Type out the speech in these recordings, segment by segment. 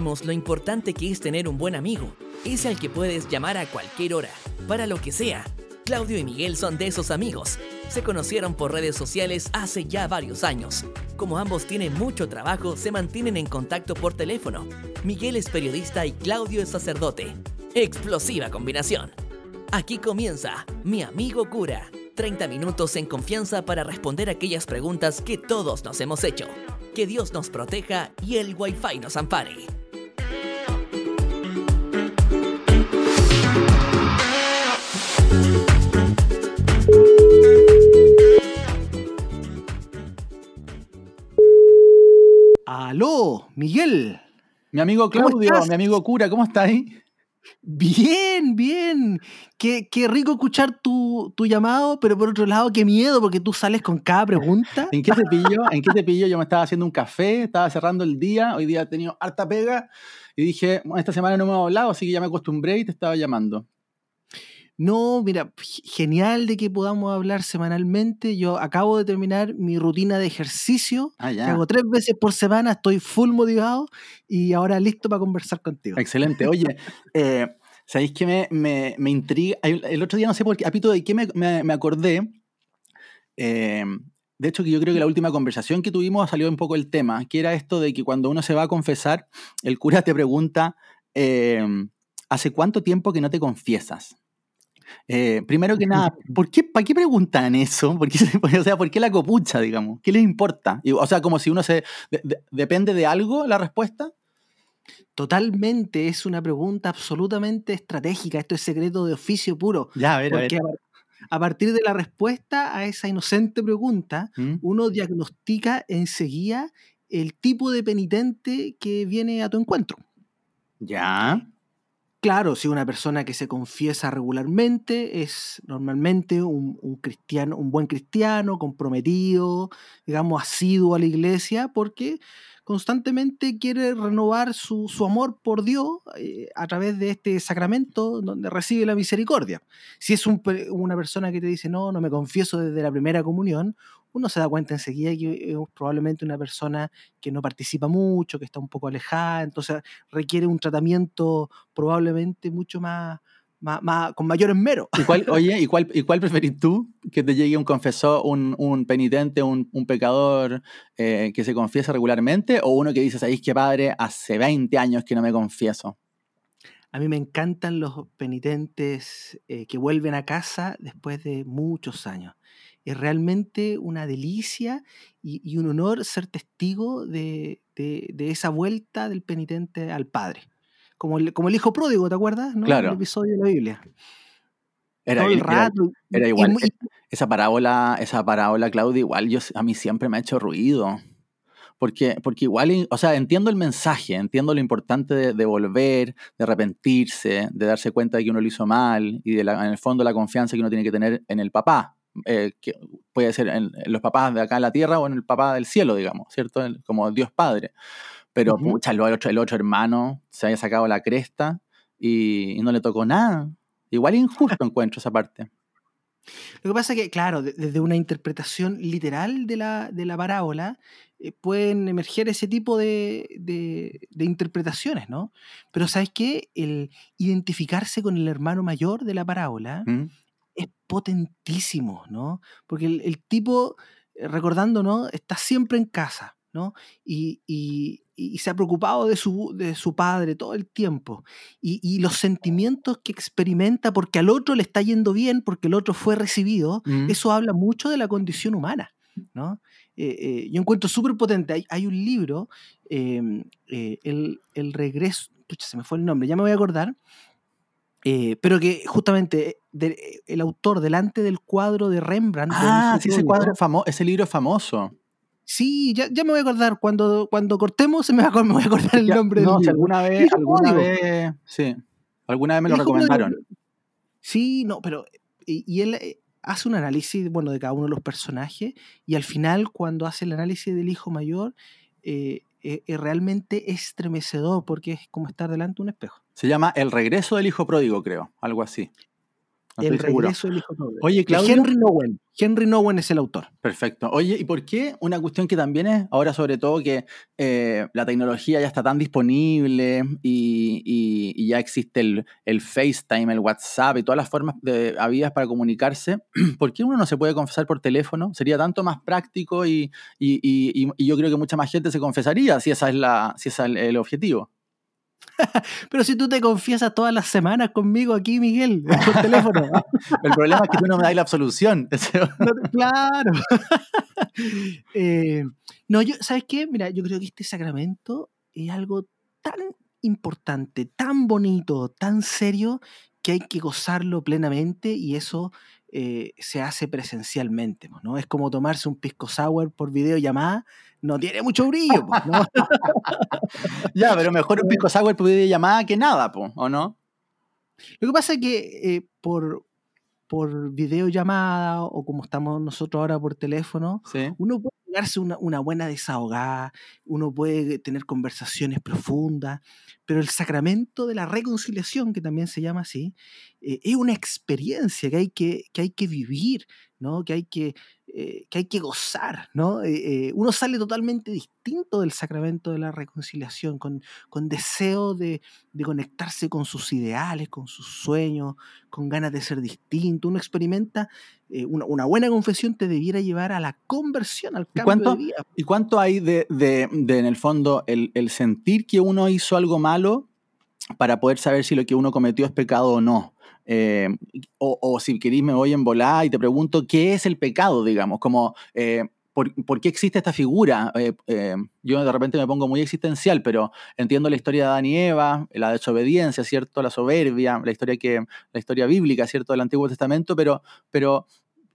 lo importante que es tener un buen amigo, ese al que puedes llamar a cualquier hora, para lo que sea. Claudio y Miguel son de esos amigos. Se conocieron por redes sociales hace ya varios años. Como ambos tienen mucho trabajo, se mantienen en contacto por teléfono. Miguel es periodista y Claudio es sacerdote. Explosiva combinación. Aquí comienza Mi amigo cura. 30 minutos en confianza para responder aquellas preguntas que todos nos hemos hecho. Que Dios nos proteja y el Wi-Fi nos ampare. Aló, Miguel. Mi amigo Claudio, mi amigo cura, ¿cómo estás ahí? Bien, bien. Qué, qué rico escuchar tu, tu, llamado, pero por otro lado, qué miedo, porque tú sales con cada pregunta. ¿En qué te pillo? ¿En qué te pillo? Yo me estaba haciendo un café, estaba cerrando el día, hoy día he tenido harta pega y dije, esta semana no me he hablado, así que ya me acostumbré y te estaba llamando. No, mira, genial de que podamos hablar semanalmente. Yo acabo de terminar mi rutina de ejercicio. Ah, hago tres veces por semana, estoy full motivado y ahora listo para conversar contigo. Excelente. Oye, eh, ¿sabéis que me, me, me, intriga? El otro día no sé por qué, apito de qué me, me acordé. Eh, de hecho, que yo creo que la última conversación que tuvimos salió un poco el tema, que era esto de que cuando uno se va a confesar, el cura te pregunta, eh, ¿hace cuánto tiempo que no te confiesas? Eh, primero que nada, ¿por qué, ¿para qué preguntan eso? ¿Por qué, o sea, ¿por qué la copucha, digamos? ¿Qué les importa? O sea, como si uno se... ¿Depende de algo la respuesta? Totalmente, es una pregunta absolutamente estratégica. Esto es secreto de oficio puro. Ya, a ver, porque a, ver. a partir de la respuesta a esa inocente pregunta, ¿Mm? uno diagnostica enseguida el tipo de penitente que viene a tu encuentro. Ya. Claro, si una persona que se confiesa regularmente es normalmente un, cristiano, un buen cristiano, comprometido, digamos, asiduo a la iglesia, porque constantemente quiere renovar su, su amor por Dios eh, a través de este sacramento donde recibe la misericordia. Si es un, una persona que te dice, no, no me confieso desde la primera comunión, uno se da cuenta enseguida que es probablemente una persona que no participa mucho, que está un poco alejada, entonces requiere un tratamiento probablemente mucho más, más, más con mayor esmero. ¿Y cuál, oye, ¿y cuál, ¿y cuál preferís tú? ¿Que te llegue un confesor, un, un penitente, un, un pecador eh, que se confiesa regularmente? ¿O uno que dice, ¿sabéis qué padre? Hace 20 años que no me confieso. A mí me encantan los penitentes eh, que vuelven a casa después de muchos años es realmente una delicia y, y un honor ser testigo de, de, de, esa vuelta del penitente al Padre. Como el, como el hijo pródigo, ¿te acuerdas? ¿no? Claro. El episodio de la Biblia. Era, Todo el rato. Era, era igual. Y, esa parábola, esa parábola, Claudia, igual yo, a mí siempre me ha hecho ruido. Porque, porque igual, o sea, entiendo el mensaje, entiendo lo importante de, de, volver, de arrepentirse, de darse cuenta de que uno lo hizo mal y de la, en el fondo la confianza que uno tiene que tener en el papá, eh, que puede ser en, en, los papás de acá en la tierra o en el papá del cielo, digamos, ¿cierto? El, como Dios Padre. Pero, uh -huh. pucha, el otro, el otro hermano se había sacado la cresta y, y no le tocó nada. Igual injusto encuentro esa parte. Lo que pasa es que, claro, desde una interpretación literal de la, de la parábola, eh, pueden emerger ese tipo de, de, de, interpretaciones, ¿no? Pero ¿sabes qué? El identificarse con el hermano mayor de la parábola ¿Mm? Es potentísimo, ¿no? Porque el, el tipo, eh, recordando, ¿no? Está siempre en casa, ¿no? Y, y, y, se ha preocupado de su, de su padre todo el tiempo. Y, y, los sentimientos que experimenta porque al otro le está yendo bien, porque el otro fue recibido, mm. eso habla mucho de la condición humana, ¿no? Eh, eh, yo encuentro súper potente. Hay, hay, un libro, eh, el, el, regreso, pucha, se me fue el nombre, ya me voy a acordar, eh, pero que justamente de, el autor delante del cuadro de Rembrandt. Ah, sí, ese, cuadro famoso, ese libro es famoso. Sí, ya, ya, me voy a acordar. Cuando, cuando cortemos, se me, va, me voy a acordar el ya, nombre no, del si libro. alguna vez, alguna vez, sí, alguna vez me lo recomendaron. Sí, no, pero y, y, él eh, hace un análisis, bueno, de cada uno de los personajes y al final, cuando hace el análisis del hijo mayor, eh, eh, es realmente estremecedor porque es como estar delante de un espejo. Se llama El regreso del hijo pródigo, creo, algo así. el regreso del hijo noble. Oye, Claudio. Henry Nowen. Henry Nowen es el autor. Perfecto. Oye, ¿y por qué una cuestión que también es, ahora sobre todo que eh, la tecnología ya está tan disponible y, ya existe el, el, FaceTime, el WhatsApp y todas las formas de, habidas para comunicarse, ¿por qué uno no se puede confesar por teléfono? Sería tanto más práctico y, yo creo que mucha más gente se confesaría si, esa es la, si ese es el objetivo. Pero si tú te confiesas todas las semanas conmigo aquí, Miguel, por teléfono. El problema es que tú no me das la absolución. claro. Eh, no, yo, ¿sabes qué? Mira, yo creo que este sacramento es algo tan importante, tan bonito, tan serio, que hay que gozarlo plenamente y eso eh, se hace presencialmente, ¿no? Es como tomarse un pisco sour por videollamada, no tiene mucho brillo, ¿no? ya, pero mejor un pisco sour por videollamada que nada, ¿o no? Lo que pasa es que eh, por, por videollamada o como estamos nosotros ahora por teléfono, uno puede darse una, una, buena desahogada, uno puede tener conversaciones profundas, pero el sacramento de la reconciliación, que también se llama así, eh, es una experiencia que hay que, que hay que vivir, ¿no? que, hay que, eh, que hay que gozar. ¿no? Eh, uno sale totalmente distinto del sacramento de la reconciliación, con, con deseo de, de, conectarse con sus ideales, con sus sueños, con ganas de ser distinto. Uno experimenta una, una, buena confesión te debiera llevar a la conversión, al cambio de vida. ¿Y cuánto hay de, de, de en el fondo, el, el sentir que uno hizo algo mal? para poder saber si lo que uno cometió es pecado o no. Eh, o, si queréis me voy en volar y te pregunto, ¿qué es el pecado, digamos? Como, eh, ¿por, qué existe esta figura? Eh, yo de repente me pongo muy existencial, pero entiendo la historia de Adán y Eva, la desobediencia, ¿cierto? La soberbia, la historia, que, la historia bíblica, ¿cierto? Del Antiguo Testamento, pero, pero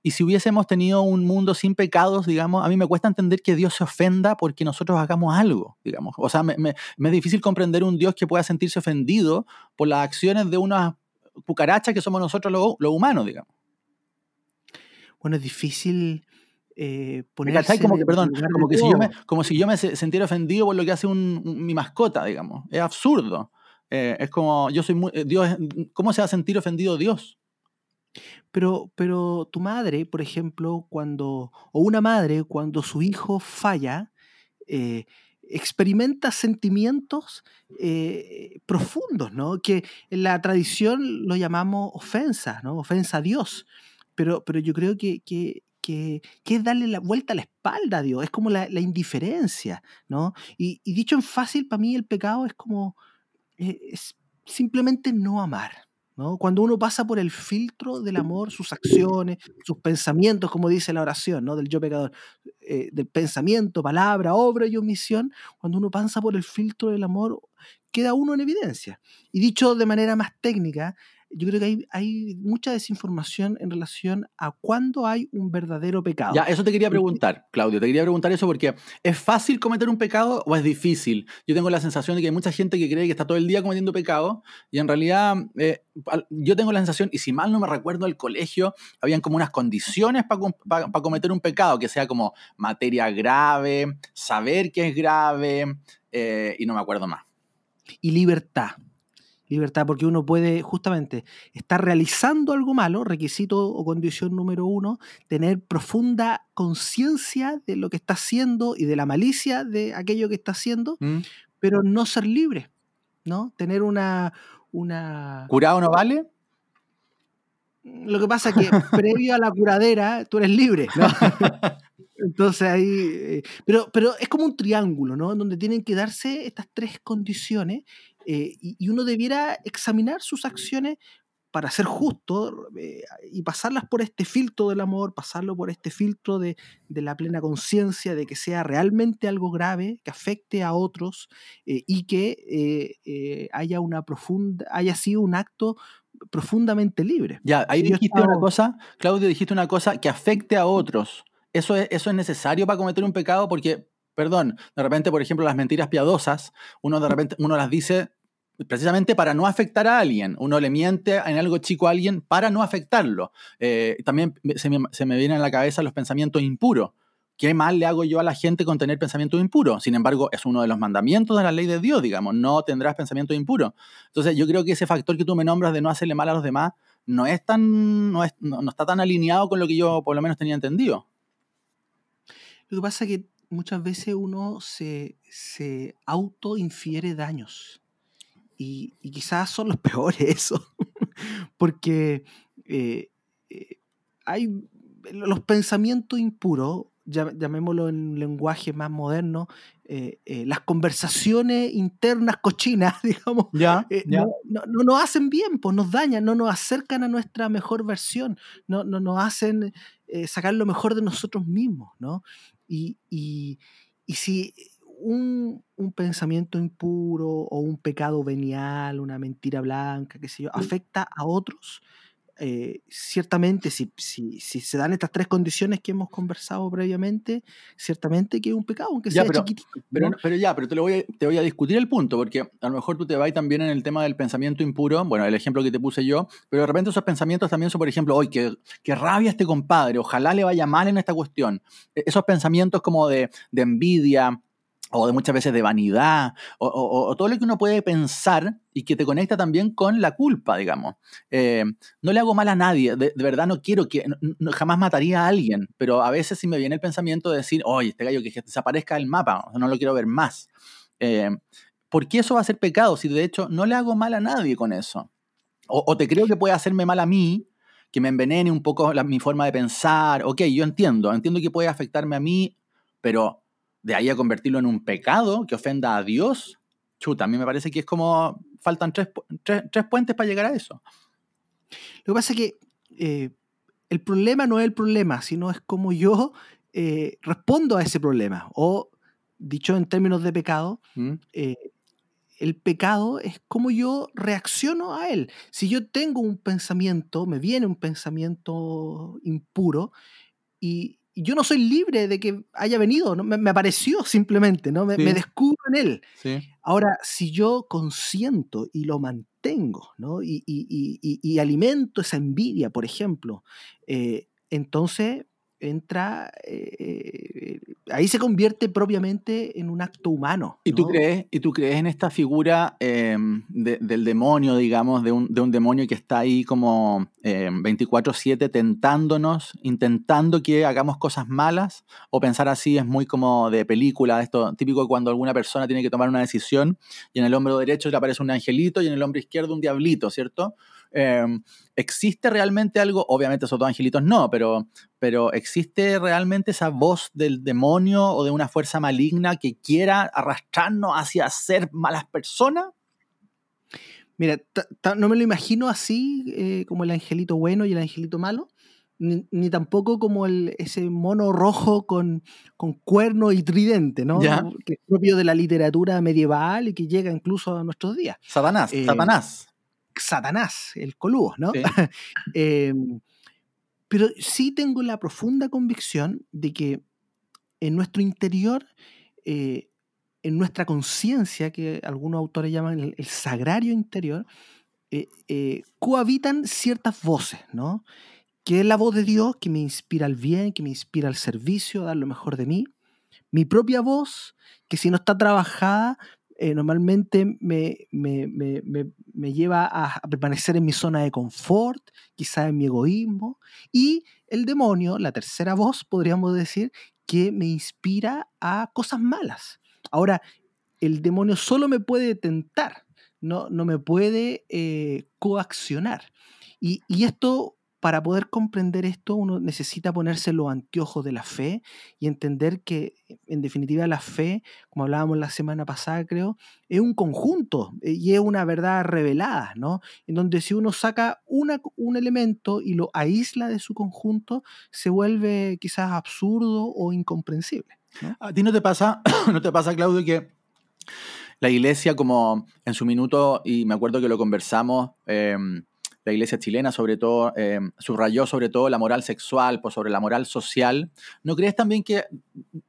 y si hubiésemos tenido un mundo sin pecados, digamos, a mí me cuesta entender que Dios se ofenda porque nosotros hagamos algo, digamos. O sea, me, es difícil comprender un Dios que pueda sentirse ofendido por las acciones de una cucaracha que somos nosotros los, humanos, digamos. Bueno, es difícil eh, ponerse... Como que, perdón, como, que si yo me, como si yo me sintiera ofendido por lo que hace mi mascota, digamos. Es absurdo. Eh, es como, yo soy muy... Eh, Dios, ¿Cómo se va a sentir ofendido Dios? Pero, pero tu madre, por ejemplo, cuando, o una madre, cuando su hijo falla, eh, experimenta sentimientos eh, profundos, ¿no? Que en la tradición lo llamamos ofensa, ¿no? Ofensa a Dios. Pero, pero yo creo que, que, que, es darle la vuelta a la espalda a Dios, es como la, indiferencia, ¿no? Y, dicho en fácil, para mí el pecado es como, eh, es simplemente no amar. Cuando uno pasa por el filtro del amor, sus acciones, sus pensamientos, como dice la oración ¿no? del yo pecador, eh, del pensamiento, palabra, obra y omisión, cuando uno pasa por el filtro del amor, queda uno en evidencia. Y dicho de manera más técnica, yo creo que hay, hay, mucha desinformación en relación a cuándo hay un verdadero pecado. Ya, eso te quería preguntar, Claudio, te quería preguntar eso porque ¿es fácil cometer un pecado o es difícil? Yo tengo la sensación de que hay mucha gente que cree que está todo el día cometiendo pecado y en realidad eh, yo tengo la sensación, y si mal no me recuerdo el colegio, habían como unas condiciones para cometer un pecado, que sea como materia grave, saber que es grave eh, y no me acuerdo más. Y libertad libertad, porque uno puede justamente estar realizando algo malo, requisito o condición número uno, tener profunda conciencia de lo que está haciendo y de la malicia de aquello que está haciendo, mm. pero no ser libre, ¿no? Tener una, una... ¿Curado no vale? Lo que pasa es que previo a la curadera tú eres libre, ¿no? Entonces ahí, eh, pero, pero es como un triángulo, ¿no? Donde tienen que darse estas tres condiciones eh, y, uno debiera examinar sus acciones para ser justo eh, y pasarlas por este filtro del amor, pasarlo por este filtro de, la plena conciencia de que sea realmente algo grave, que afecte a otros eh, y que haya una profunda, haya sido un acto profundamente libre. Ya, ahí dijiste una cosa, Claudio, dijiste una cosa que afecte a otros. Eso es, eso es necesario para cometer un pecado porque perdón, de repente, por ejemplo, las mentiras piadosas, uno de repente uno las dice precisamente para no afectar a alguien. Uno le miente en algo chico a alguien para no afectarlo. Eh, también se me, vienen a la cabeza los pensamientos impuros. ¿qué mal le hago yo a la gente con tener pensamientos impuros? Sin embargo, es uno de los mandamientos de la ley de Dios, digamos, no tendrás pensamientos impuros. Entonces, yo creo que ese factor que tú me nombras de no hacerle mal a los demás no es tan, no, no, está tan alineado con lo que yo por lo menos tenía entendido. Lo que pasa es que muchas veces uno se, se auto-infiere daños. Y, quizás son los peores eso. Porque eh, eh, hay los pensamientos impuros, llamémoslo en lenguaje más moderno, eh, las conversaciones internas cochinas, digamos, ya, No, nos hacen bien, pues nos dañan, no nos acercan a nuestra mejor versión, no, no nos hacen sacar lo mejor de nosotros mismos, ¿no? Y, y, y si un, un, pensamiento impuro o un pecado venial, una mentira blanca, qué sé yo, afecta a otros, eh, ciertamente si, si, si, se dan estas tres condiciones que hemos conversado previamente, ciertamente que es un pecado, aunque sea pero, chiquitito. Pero, pero, ya, pero te, lo voy a, te voy a discutir el punto, porque a lo mejor tú te vas también en el tema del pensamiento impuro, bueno, el ejemplo que te puse yo, pero de repente esos pensamientos también son, por ejemplo, hoy qué, qué rabia este compadre, ojalá le vaya mal en esta cuestión. E, esos pensamientos como de, de envidia, o de muchas veces de vanidad, o, todo lo que uno puede pensar y que te conecta también con la culpa, digamos. Eh, no le hago mal a nadie, de, verdad no quiero que, jamás mataría a alguien, pero a veces sí me viene el pensamiento de decir, oye, este gallo que desaparezca del mapa, no lo quiero ver más. Eh, ¿Por qué eso va a ser pecado si de hecho no le hago mal a nadie con eso? O, te creo que puede hacerme mal a mí, que me envenene un poco mi forma de pensar. Ok, yo entiendo, entiendo que puede afectarme a mí, pero de ahí a convertirlo en un pecado que ofenda a Dios, chuta, a mí me parece que es como faltan tres, tres, puentes para llegar a eso. Lo que pasa es que eh, el problema no es el problema, sino es como yo eh, respondo a ese problema. O, dicho en términos de pecado, ¿Mm? eh, el pecado es como yo reacciono a él. Si yo tengo un pensamiento, me viene un pensamiento impuro y, yo no soy libre de que haya venido, ¿no? me, apareció simplemente, ¿no? Me, descubro en él. Ahora, si yo consiento y lo mantengo, ¿no? Y, alimento esa envidia, por ejemplo, eh, entonces entra, eh, ahí se convierte propiamente en un acto humano. ¿Y, tú, crees, ¿y tú crees en esta figura em, del demonio, digamos, de un, demonio que está ahí como 24/7 em, tentándonos, intentando que hagamos cosas malas? ¿O pensar así es muy como de película, esto típico cuando alguna persona tiene que tomar una decisión y en el hombro derecho le aparece un angelito y en el hombro izquierdo un diablito, ¿cierto? Em, ¿Existe realmente algo? Obviamente esos dos angelitos no, pero, pero ¿existe realmente esa voz del demonio o de una fuerza maligna que quiera arrastrarnos hacia ser malas personas? Mira, no me lo imagino así, eh, como el angelito bueno y el angelito malo, ni, tampoco como el, ese mono rojo con, con cuerno y tridente, ¿no? Que es propio de la literatura medieval y que llega incluso a nuestros días. Satanás, eh, Satanás. Satanás, el coludo, ¿no? Em, pero sí tengo la profunda convicción de que en nuestro interior, eh, en nuestra conciencia, que algunos autores llaman el, sagrario interior, eh, eh, cohabitan ciertas voces, ¿no? Que es la voz de Dios que me inspira al bien, que me inspira al servicio, a dar lo mejor de mí. Mi propia voz, que si no está trabajada, eh, normalmente me, me, lleva a, permanecer en mi zona de confort, quizá en mi egoísmo, y el demonio, la tercera voz, podríamos decir, que me inspira a cosas malas. Ahora, el demonio solo me puede tentar, no, no me puede eh, coaccionar. Y, y, esto para poder comprender esto, uno necesita ponerse los anteojos de la fe y entender que, en definitiva, la fe, como hablábamos la semana pasada, creo, es un conjunto eh, y es una verdad revelada, ¿no? En donde si uno saca una, un elemento y lo aísla de su conjunto, se vuelve quizás absurdo o incomprensible. ¿A ti no te pasa, no te pasa, Claudio, que la iglesia, como en su minuto, y me acuerdo que lo conversamos, em, la iglesia chilena sobre todo eh, subrayó sobre todo la moral sexual, por sobre la moral social. ¿No crees también que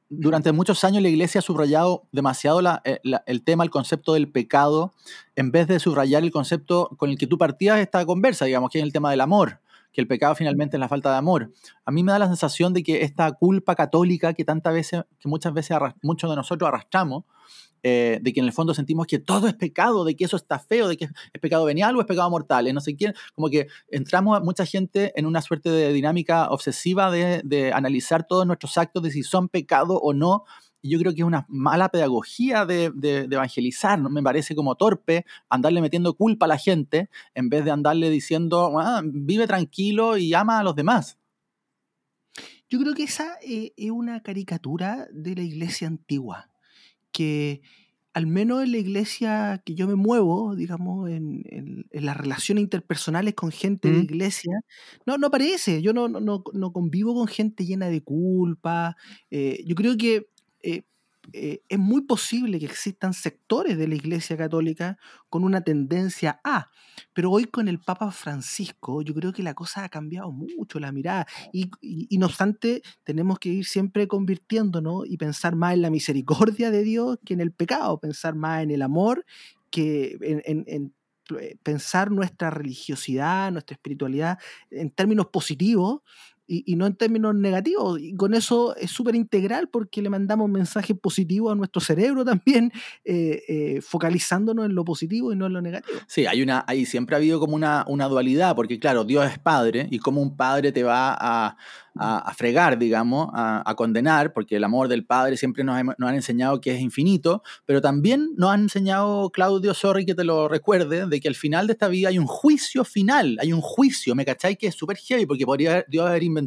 durante muchos años la iglesia ha subrayado demasiado eh, el tema, el concepto del pecado, en vez de subrayar el concepto con el que tú partías esta conversa, digamos, que es el tema del amor? que el pecado finalmente es la falta de amor. A mí me da la sensación de que esta culpa católica que tantas veces, que muchas veces muchos de nosotros arrastramos, eh, de que en el fondo sentimos que todo es pecado, de que eso está feo, de que es pecado venial o es pecado mortal, no sé quién, como que entramos mucha gente en una suerte de dinámica obsesiva de, de analizar todos nuestros actos, de si son pecado o no, yo creo que es una mala pedagogía de, de, evangelizar, me parece como torpe andarle metiendo culpa a la gente en vez de andarle diciendo, ah, vive tranquilo y ama a los demás. Yo creo que esa eh, es una caricatura de la iglesia antigua, que al menos en la iglesia que yo me muevo, digamos, en, en, las relaciones interpersonales con gente de iglesia, no, no parece. Yo no, no, no, convivo con gente llena de culpa. Eh, yo creo que eh, eh, es muy posible que existan sectores de la Iglesia Católica con una tendencia a, pero hoy con el Papa Francisco yo creo que la cosa ha cambiado mucho, la mirada, y, no obstante tenemos que ir siempre convirtiéndonos y pensar más en la misericordia de Dios que en el pecado, pensar más en el amor que en eh, pensar nuestra religiosidad, nuestra espiritualidad en términos positivos y, no en términos negativos. Y con eso es súper integral porque le mandamos mensajes positivos a nuestro cerebro también, eh, eh, focalizándonos en lo positivo y no en lo negativo. Sí, hay una, hay, siempre ha habido como una, una dualidad, porque claro, Dios es padre y como un padre te va a, a, fregar, digamos, a, condenar, porque el amor del Padre siempre nos, nos, han enseñado que es infinito, pero también nos han enseñado, Claudio, sorry que te lo recuerde, de que al final de esta vida hay un juicio final, hay un juicio, ¿me cacháis? Que es súper heavy, porque podría Dios haber inventado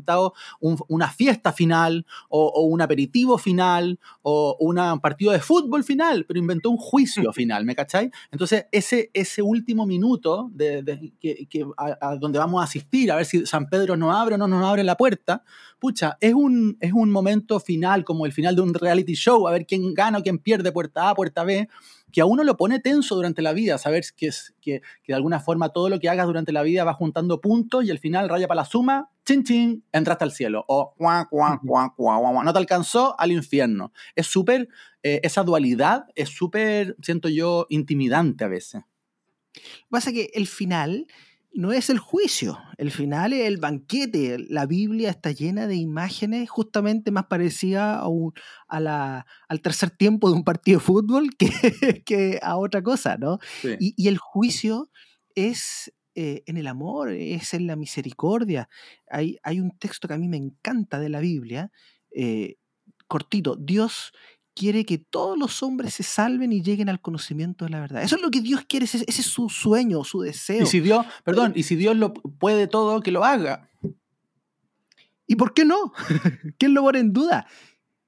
una fiesta final, o, un aperitivo final, o un partido de fútbol final, pero inventó un juicio final, ¿me cacháis? Entonces, ese, ese último minuto de, que, a, donde vamos a asistir, a ver si San Pedro nos abre o no nos abre la puerta, pucha, es un, es un momento final, como el final de un reality show, a ver quién gana o quién pierde puerta A, puerta B, que a uno lo pone tenso durante la vida, saber que, es, que, que de alguna forma todo lo que hagas durante la vida va juntando puntos y al final raya para la suma, chin chin, entraste al cielo, o cuá, cuá, cuá, cuá, no te alcanzó al infierno. Es súper, eh, esa dualidad es súper, siento yo, intimidante a veces. Pasa que el final no es el juicio, el final es el banquete. La Biblia está llena de imágenes justamente más parecidas a, la, al tercer tiempo de un partido de fútbol que, que a otra cosa, ¿no? Y, el juicio es eh, en el amor, es en la misericordia. Hay, hay, un texto que a mí me encanta de la Biblia, eh, cortito, Dios quiere que todos los hombres se salven y lleguen al conocimiento de la verdad. Eso es lo que Dios quiere, ese, es su sueño, su deseo. Y si Dios, perdón, y si Dios lo puede todo, que lo haga. ¿Y por qué no? ¿Quién lo pone en duda?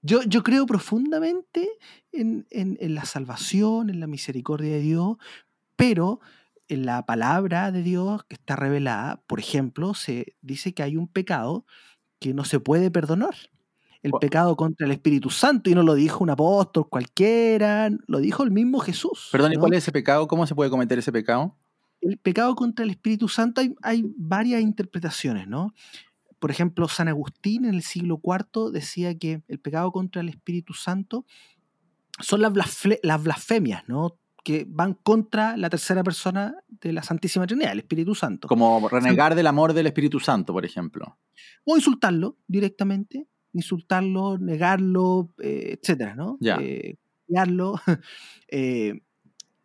Yo, yo creo profundamente en, en, la salvación, en la misericordia de Dios, pero en la palabra de Dios que está revelada, por ejemplo, se dice que hay un pecado que no se puede perdonar el pecado contra el Espíritu Santo y no lo dijo un apóstol cualquiera, lo dijo el mismo Jesús. Perdón, ¿y cuál es ese pecado? ¿Cómo se puede cometer ese pecado? El pecado contra el Espíritu Santo hay, varias interpretaciones, ¿no? Por ejemplo, San Agustín en el siglo IV decía que el pecado contra el Espíritu Santo son las, las blasfemias, ¿no? que van contra la tercera persona de la Santísima Trinidad, el Espíritu Santo. Como renegar del amor del Espíritu Santo, por ejemplo. O insultarlo directamente, insultarlo, negarlo, eh, etcétera, ¿no? Ya. Eh, eh,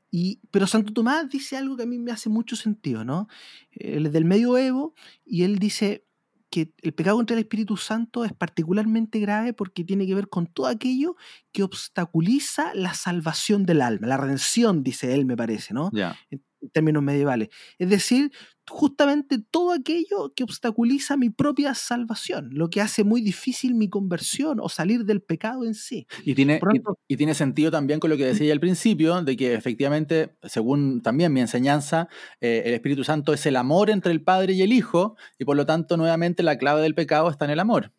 y, pero Santo Tomás dice algo que a mí me hace mucho sentido, ¿no? Él es del medioevo y él dice que el pecado contra el Espíritu Santo es particularmente grave porque tiene que ver con todo aquello que obstaculiza la salvación del alma, la redención, dice él, me parece, ¿no? Ya en términos medievales. Es decir, justamente todo aquello que obstaculiza mi propia salvación, lo que hace muy difícil mi conversión o salir del pecado en sí. Y tiene, y, tiene sentido también con lo que decía al principio, de que efectivamente, según también mi enseñanza, eh, el Espíritu Santo es el amor entre el Padre y el Hijo, y por lo tanto, nuevamente, la clave del pecado está en el amor.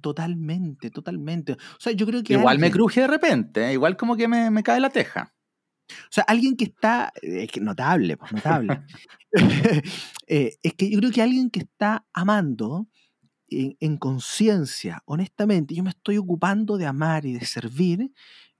Totalmente, totalmente. O sea, yo creo que. Igual me cruje de repente, ¿eh? igual como que me, me cae la teja. O sea, alguien que está, es que notable, pues, notable. Eh, es que yo creo que alguien que está amando en, conciencia, honestamente, yo me estoy ocupando de amar y de servir,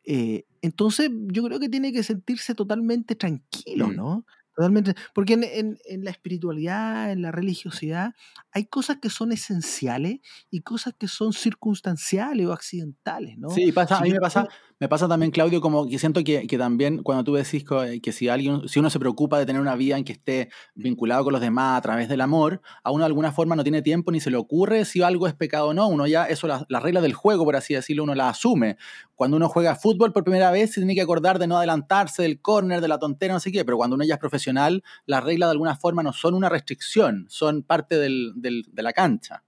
eh, entonces yo creo que tiene que sentirse totalmente tranquilo, mm. ¿no? Totalmente. Porque en, en- en la espiritualidad, en la religiosidad, hay cosas que son esenciales y cosas que son circunstanciales o accidentales, ¿no? Sí, pasa, a Si mí yo me pasa, me pasa también, Claudio, como que siento que, que también cuando tú decís eh, que si alguien, si uno se preocupa de tener una vida en que esté vinculado con los demás a través del amor, a uno de alguna forma no tiene tiempo ni se le ocurre si algo es pecado o no. Uno ya, eso, las las reglas del juego, por así decirlo, uno las asume. Cuando uno juega fútbol por primera vez, se tiene que acordar de no adelantarse del córner, de la tontera, no sé qué, pero cuando uno ya es profesional, las reglas de alguna forma no son una restricción, son parte del- de la cancha.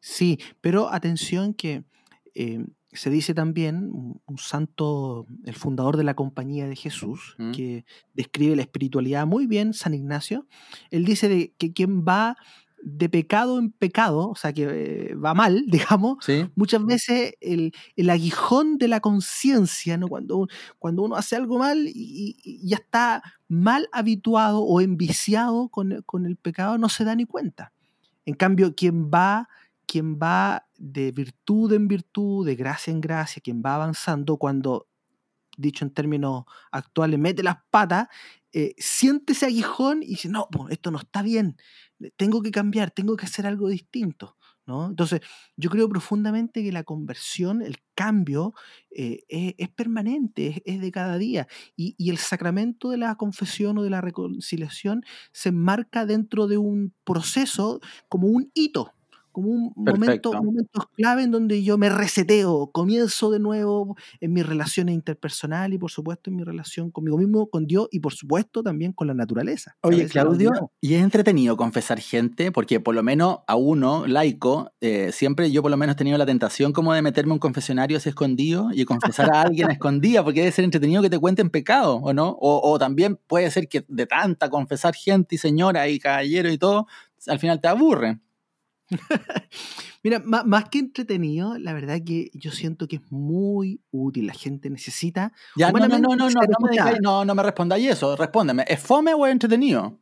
Sí, pero atención que eh, se dice también, un, santo, el fundador de la Compañía de Jesús, ¿Mm? que describe la espiritualidad muy bien, San Ignacio, él dice de que quien va de pecado en pecado, o sea, que eh, va mal, digamos, ¿Sí? muchas veces el, el aguijón de la conciencia, ¿no? cuando, cuando uno hace algo mal y ya está mal habituado o enviciado con, con el pecado, no se da ni cuenta. En cambio, quien va, quien va de virtud en virtud, de gracia en gracia, quien va avanzando, cuando, dicho en términos actuales, mete las patas, eh, siente ese aguijón y dice, no, esto no está bien, tengo que cambiar, tengo que hacer algo distinto. ¿no? Entonces, yo creo profundamente que la conversión, el cambio, eh, es, permanente, es, es de cada día. Y, y el sacramento de la confesión o de la reconciliación se enmarca dentro de un proceso como un hito, como un momento, momentos clave en donde yo me reseteo, comienzo de nuevo en mis relaciones interpersonales y por supuesto en mi relación conmigo mismo, con Dios y por supuesto también con la naturaleza. Oye, Claudio, y es entretenido confesar gente, porque por lo menos a uno, laico, eh, siempre yo por lo menos he tenido la tentación como de meterme un confesionario así escondido y confesar a alguien a escondida, porque debe ser entretenido que te cuenten pecado, ¿o no? O, o también puede ser que de tanta confesar gente y señora y caballero y todo, al final te aburre. Mira, má- más que entretenido, la verdad que yo siento que es muy útil. La gente necesita Ya, no, no, no, no, no, me, no, no me respondáis eso, respóndeme. ¿Es fome o es entretenido?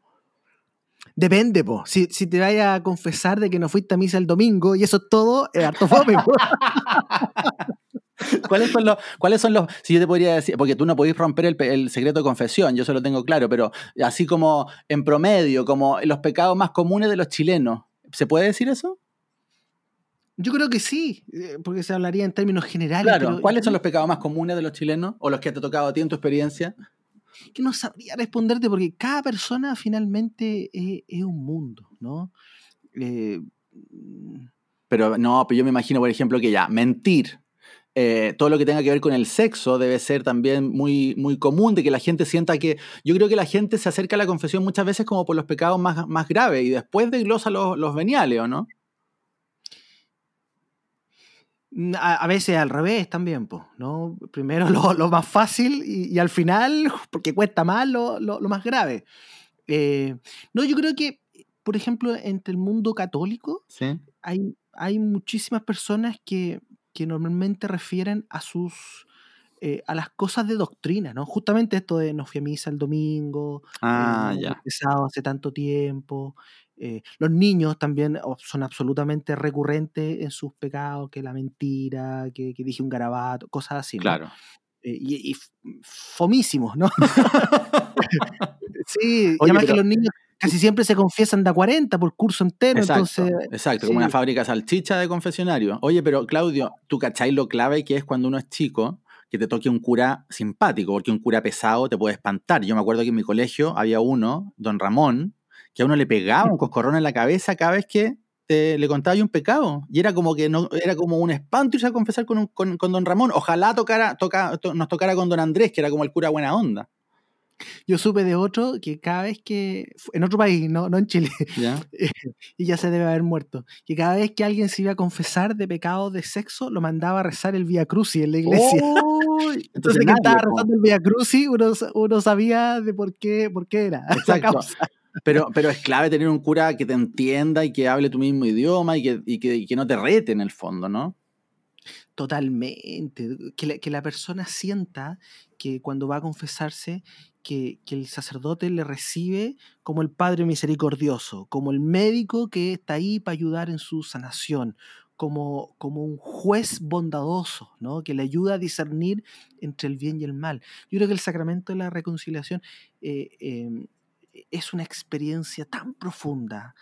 Depende, po. Si, si te vayas a confesar de que no fuiste a misa el domingo y eso es todo, es harto fome, po. ¿Cuáles son los, cuáles son los, si yo te podría decir, porque tú no podés romper el, el secreto de confesión, yo eso lo tengo claro, pero así como en promedio, como los pecados más comunes de los chilenos, ¿se puede decir eso? Yo creo que sí, eh, porque se hablaría en términos generales. Claro, pero ¿cuáles son los pecados más comunes de los chilenos o los que te ha tocado a ti en tu experiencia? que no sabría responderte porque cada persona finalmente es, es un mundo, ¿no? Eh, Pero no, pero yo me imagino, por ejemplo, que ya, mentir. Eh, todo lo que tenga que ver con el sexo debe ser también muy, muy común, de que la gente sienta que. Yo creo que la gente se acerca a la confesión muchas veces como por los pecados más, más graves y después desglosa los, los veniales, ¿o no? A, a veces al revés también, pues, ¿no? Primero lo, lo más fácil y, y al final, porque cuesta más, lo, lo- lo más grave. Eh, no, yo creo que, por ejemplo, entre el mundo católico Sí. hay, hay muchísimas personas que, que normalmente refieren a sus eh, a las cosas de doctrina, ¿no? Justamente esto de no fui a misa el domingo, eh, Ah, he ya. confesado hace tanto tiempo. eh, los niños también o- son absolutamente recurrentes en sus pecados, que la mentira, que, que dije un garabato, cosas así. Claro. Eh, y, y fomísimos, ¿no? sí, y Oye, además que los niños casi siempre se confiesan de a 40 por curso entero, Exacto, entonces... exacto, como una fábrica salchicha de confesionario. Oye, pero Claudio, ¿tú cacháis lo clave que es cuando uno es chico? Que te toque un cura simpático, porque un cura pesado te puede espantar. Yo me acuerdo que en mi colegio había uno, don Ramón, que a uno le pegaba un coscorrón en la cabeza cada vez que te- le contaba yo un pecado. Y era como que no, era como un espanto irse a confesar con, un- con, con don Ramón. Ojalá tocara, toca, to- nos tocara con don Andrés, que era como el cura buena onda. Yo supe de otro que cada vez que, en otro país, no, no en Chile, ¿ya? y ya se debe haber muerto, que cada vez que alguien se iba a confesar de pecados de sexo, lo mandaba a rezar el Via Crucis en la iglesia. Uy, Entonces, que estaba rezando el Via Crucis, uno, uno sabía de por qué, por qué era. Exacto. causa. Pero, pero es clave tener un cura que te entienda y que hable tu mismo idioma y que, y que, y que no te rete en el fondo, ¿no? Totalmente. Que la, que la persona sienta que cuando va a confesarse, que, el sacerdote le recibe como el Padre misericordioso, como el médico que está ahí para ayudar en su sanación, como, como un juez bondadoso, ¿no? que le ayuda a discernir entre el bien y el mal. Yo creo que el sacramento de la reconciliación eh, em, es una experiencia tan profunda,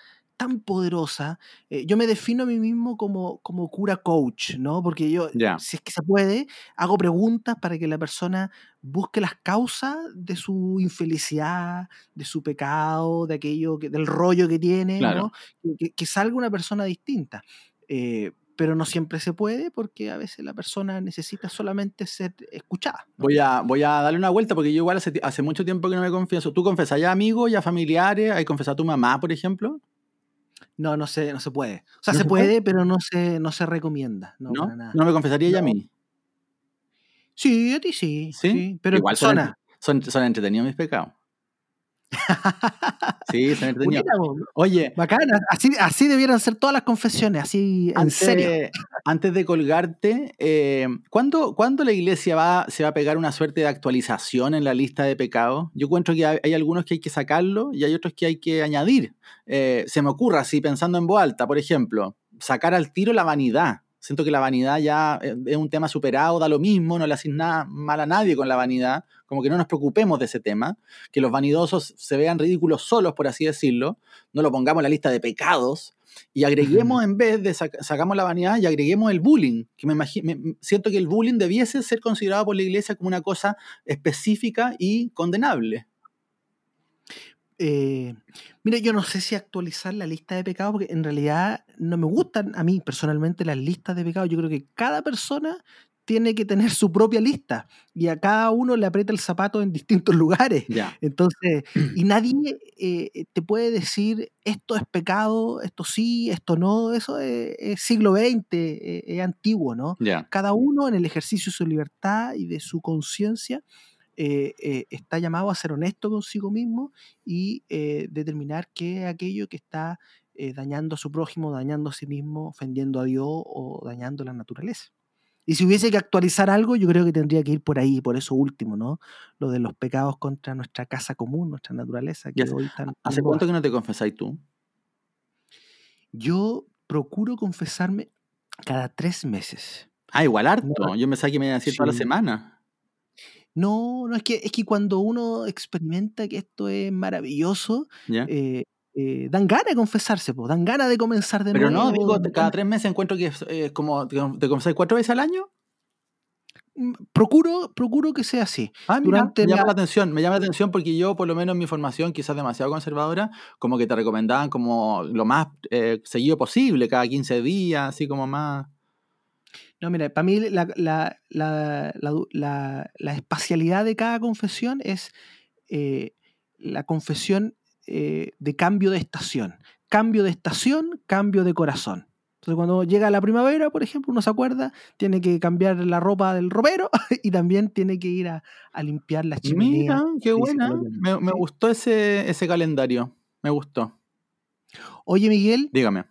tan poderosa. Eh, yo me defino a mí mismo como, como cura coach, ¿no? Porque yo, si es que se puede, hago preguntas para que la persona busque las causas de su infelicidad, de su pecado, de aquello, que, del rollo que tiene, ¿no? que, salga una persona distinta. Eh, pero no siempre se puede porque a veces la persona necesita solamente ser escuchada. Voy, a, voy a darle una vuelta porque yo igual hace, hace mucho tiempo que no me confieso. ¿Tú confesas ya amigos, ya familiares? ¿Hay confesado a tu mamá, por ejemplo? No, no se, no se puede. O sea, se, puede, pero no se, no se recomienda. No, ¿No? me confesaría ella a mí? Sí, a ti sí. Sí, pero igual son, son, son entretenidos mis pecados. Sí, se Oye. Bacana, así, así debieran ser todas las confesiones, así en antes, serio. Antes de colgarte, eh, ¿cuándo, la iglesia va, se va a pegar una suerte de actualización en la lista de pecados? Yo encuentro que hay, algunos que hay que sacarlo y hay otros que hay que añadir. Eh, se me ocurre así, pensando en voz alta, por ejemplo, sacar al tiro la vanidad. Siento que la vanidad ya eh, es un tema superado, da lo mismo, no le haces nada mal a nadie con la vanidad, como que no nos preocupemos de ese tema, que los vanidosos se vean ridículos solos, por así decirlo, no lo pongamos en la lista de pecados y agreguemos en vez de sacamos la vanidad y agreguemos el bullying, que me, imagino, siento que el bullying debiese ser considerado por la iglesia como una cosa específica y condenable. Eh, mira, yo no sé si actualizar la lista de pecados, porque en realidad no me gustan a mí personalmente las listas de pecados. Yo creo que cada persona tiene que tener su propia lista y a cada uno le aprieta el zapato en distintos lugares. Entonces, y nadie eh, te puede decir esto es pecado, esto sí, esto no, eso es, siglo XX, eh, es, antiguo, ¿no? Cada uno en el ejercicio de su libertad y de su conciencia eh, eh, está llamado a ser honesto consigo mismo y determinar qué es aquello que está dañando a su prójimo, dañando a sí mismo, ofendiendo a Dios o dañando la naturaleza. Y si hubiese que actualizar algo, yo creo que tendría que ir por ahí, por eso último, ¿no? Lo de los pecados contra nuestra casa común, nuestra naturaleza. Que hoy ¿Hace cuánto que no te confesáis tú? Yo procuro confesarme cada tres meses. Ah, igual harto. Yo me saqué me iba a decir toda la semana. No, no, es que, es que cuando uno experimenta que esto es maravilloso, eh, eh, dan ganas de confesarse, pues, dan ganas de comenzar de nuevo. Pero no, digo, cada tres meses encuentro que es como, ¿te confesas cuatro veces al año? Mm, procuro, procuro que sea así. Ah, mira, me llama la... atención, me llama la atención porque yo, por lo menos en mi formación, quizás demasiado conservadora, como que te recomendaban como lo más eh, seguido posible, cada 15 días, así como más... No, mira, para mí la, espacialidad de cada confesión es eh, la confesión eh, de cambio de estación. Cambio de estación, cambio de corazón. Entonces, cuando llega la primavera, por ejemplo, uno se acuerda, tiene que cambiar la ropa del ropero y también tiene que ir a, limpiar la chimenea. Mira, qué buena. Me, me, gustó ese, ese calendario. Me gustó. Oye, Miguel. Dígame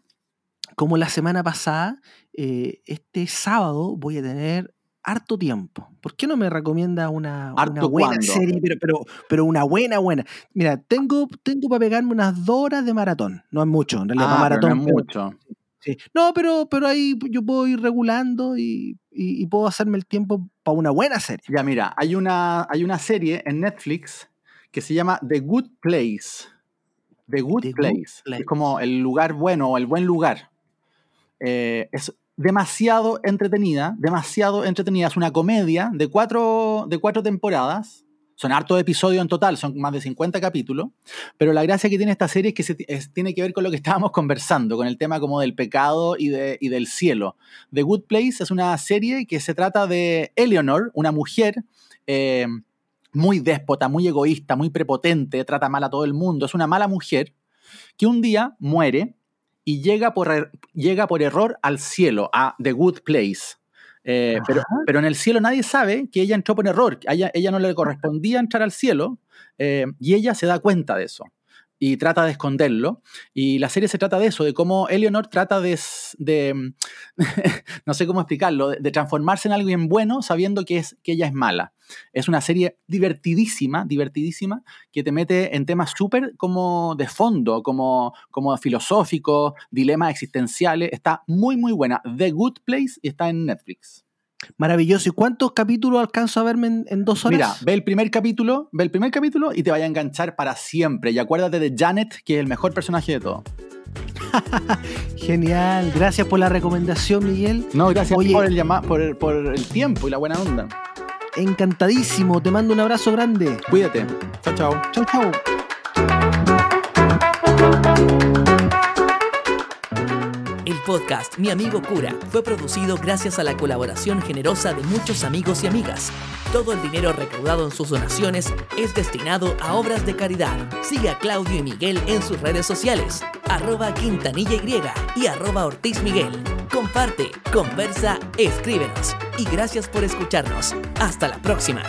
como la semana pasada, eh, este sábado voy a tener harto tiempo. ¿Por qué no me recomienda una, buena serie? Pero, pero, una buena, buena. Mira, tengo, tengo para pegarme unas dos horas de maratón. No es mucho, en realidad, ah, maratón. no es mucho. No, pero, pero ahí yo puedo ir regulando y, puedo hacerme el tiempo para una buena serie. Ya, mira, hay una, hay una serie en Netflix que se llama The Good Place. The Good, Place. Es como el lugar bueno o el buen lugar. Eh, es demasiado entretenida, demasiado entretenida. Es una comedia de cuatro, de cuatro temporadas. Son hartos episodios en total, son más de 50 capítulos. Pero la gracia que tiene esta serie es que tiene que ver con lo que estábamos conversando, con el tema como del pecado y, de, y del cielo. The Good Place es una serie que se trata de Eleanor, una mujer eh, muy déspota, muy egoísta, muy prepotente, trata mal a todo el mundo. Es una mala mujer que un día muere y llega por, er, llega por error al cielo, a The Good Place. Eh, pero, pero, en el cielo nadie sabe que ella entró por error, ella, ella no le correspondía entrar al cielo eh, y ella se da cuenta de eso. Y trata de esconderlo. Y la serie se trata de eso, de cómo Eleanor trata de, no sé cómo explicarlo, de, transformarse en alguien bueno sabiendo que, es, que ella es mala. Es una serie divertidísima, divertidísima, que te mete en temas súper como de fondo, como, como filosóficos, dilemas existenciales. Está muy, muy buena. The Good Place y está en Netflix. Maravilloso. ¿Y cuántos capítulos alcanzo a verme en, dos horas? Mira, ve el primer capítulo, ve el primer capítulo y te vaya a enganchar para siempre. Y acuérdate de Janet, que es el mejor personaje de todo. Genial, gracias por la recomendación, Miguel. No, gracias por, el por, por el tiempo y la buena onda. Encantadísimo, te mando un abrazo grande. Cuídate. Chao, chao. Chao, chao. Podcast Mi Amigo Cura fue producido gracias a la colaboración generosa de muchos amigos y amigas. Todo el dinero recaudado en sus donaciones es destinado a obras de caridad. Sigue a Claudio y Miguel en sus redes sociales, arroba Quintanilla Y y arroba Ortiz Miguel. Comparte, conversa, escríbenos. Y gracias por escucharnos. Hasta la próxima.